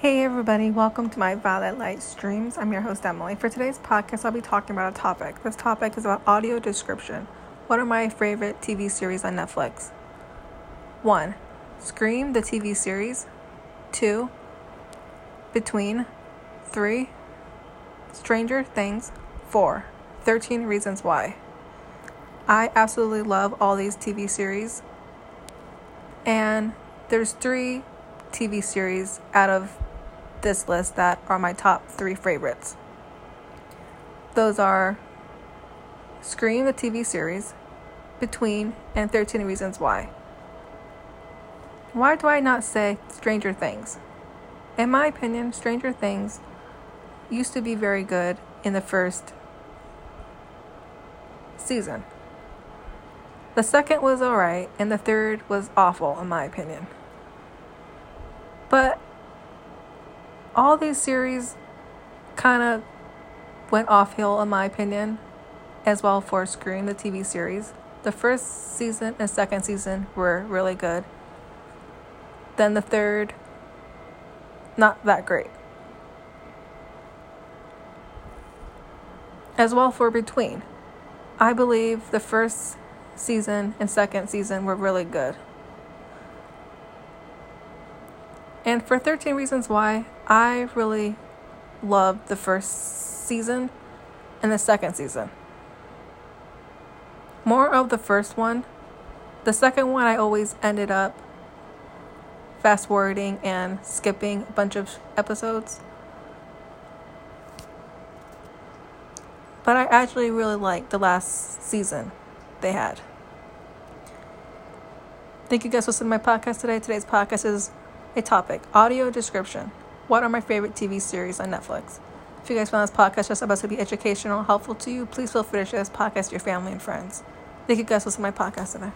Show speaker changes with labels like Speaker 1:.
Speaker 1: Hey everybody, welcome to my Violet Light streams. I'm your host Emily. For today's podcast, I'll be talking about a topic. This topic is about audio description. What are my favorite TV series on Netflix? 1. Scream, the TV series. 2. Between. 3. Stranger Things. 4. 13 Reasons Why. I absolutely love all these TV series. And there's three TV series out of this list that are my top three favorites. Those are Scream, the TV series, Between, and 13 Reasons Why. Why do I not say Stranger Things? In my opinion, Stranger Things used to be very good in the first season. The second was alright, and the third was awful, in my opinion. But all these series kind of went off hill in my opinion as well for Scream the TV series. The first season and second season were really good. Then the third not that great. As well for Between. I believe the first season and second season were really good. And for 13 Reasons Why, I really loved the first season and the second season. More of the first one. The second one, I always ended up fast forwarding and skipping a bunch of episodes. But I actually really liked the last season they had. Thank you guys for listening to my podcast today. Today's podcast is a topic audio description. What are my favorite TV series on Netflix? If you guys found this podcast just about to be educational, helpful to you, please feel free to share this podcast to your family and friends. Thank you guys for listening to my podcast today.